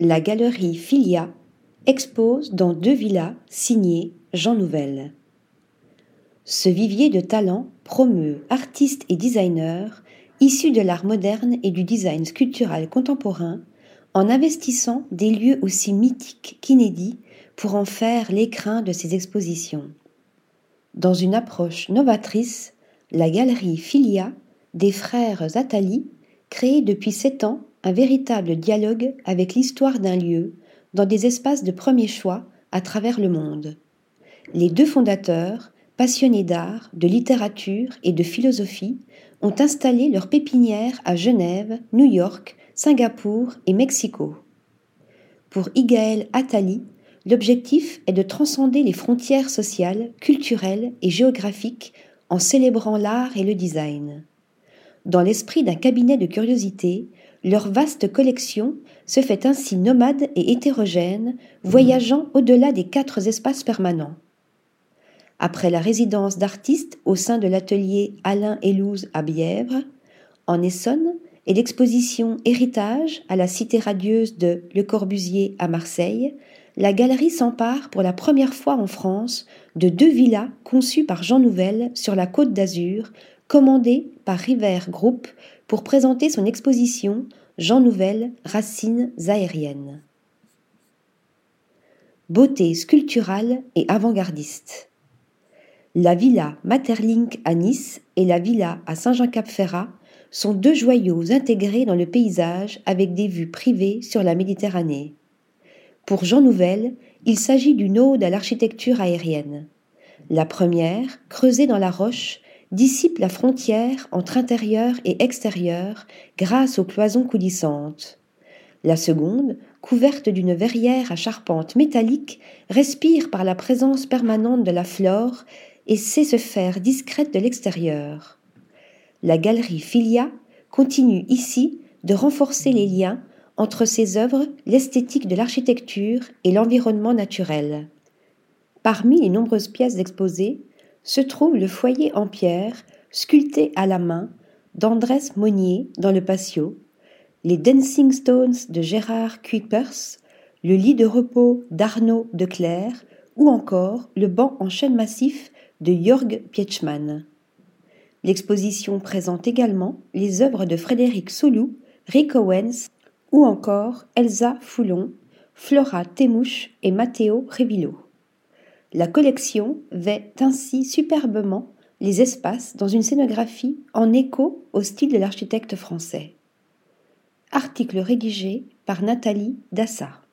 la galerie Filia expose dans deux villas signées Jean Nouvel. Ce vivier de talents promeut artistes et designers issus de l'art moderne et du design sculptural contemporain en investissant des lieux aussi mythiques qu'inédits pour en faire l'écrin de ses expositions. Dans une approche novatrice, la galerie Filia des frères Attali crée depuis sept ans un véritable dialogue avec l'histoire d'un lieu dans des espaces de premier choix à travers le monde. Les deux fondateurs, passionnés d'art, de littérature et de philosophie, ont installé leur pépinière à Genève, New York, Singapour et Mexico. Pour Igaël Attali, l'objectif est de transcender les frontières sociales, culturelles et géographiques en célébrant l'art et le design. Dans l'esprit d'un cabinet de curiosité, leur vaste collection se fait ainsi nomade et hétérogène, voyageant au-delà des quatre espaces permanents. Après la résidence d'artistes au sein de l'atelier Alain Elouze à Bièvre, en Essonne, et l'exposition Héritage à la Cité radieuse de Le Corbusier à Marseille, la galerie s'empare pour la première fois en France de deux villas conçues par Jean Nouvel sur la côte d'Azur, commandées par River Group pour présenter son exposition Jean Nouvel Racines aériennes. Beauté sculpturale et avant-gardiste. La villa Materlink à Nice et la villa à Saint-Jean-Cap-Ferrat sont deux joyaux intégrés dans le paysage avec des vues privées sur la Méditerranée. Pour Jean Nouvel, il s'agit d'une ode à l'architecture aérienne. La première, creusée dans la roche, dissipe la frontière entre intérieur et extérieur grâce aux cloisons coulissantes. La seconde, couverte d'une verrière à charpente métallique, respire par la présence permanente de la flore et sait se faire discrète de l'extérieur. La galerie Filia continue ici de renforcer les liens entre ses œuvres, l'esthétique de l'architecture et l'environnement naturel. Parmi les nombreuses pièces exposées, se trouve le foyer en pierre, sculpté à la main, d'Andrés Monnier dans le patio, les Dancing Stones de Gérard Kuipers, le lit de repos d'Arnaud de Clerc, ou encore le banc en chêne massif de Jörg Pietschmann. L'exposition présente également les œuvres de Frédéric Soulou, Rick Owens ou encore Elsa Foulon, Flora Temouche et Matteo Revillo. La collection vêt ainsi superbement les espaces dans une scénographie en écho au style de l'architecte français. Article rédigé par Nathalie Dassa.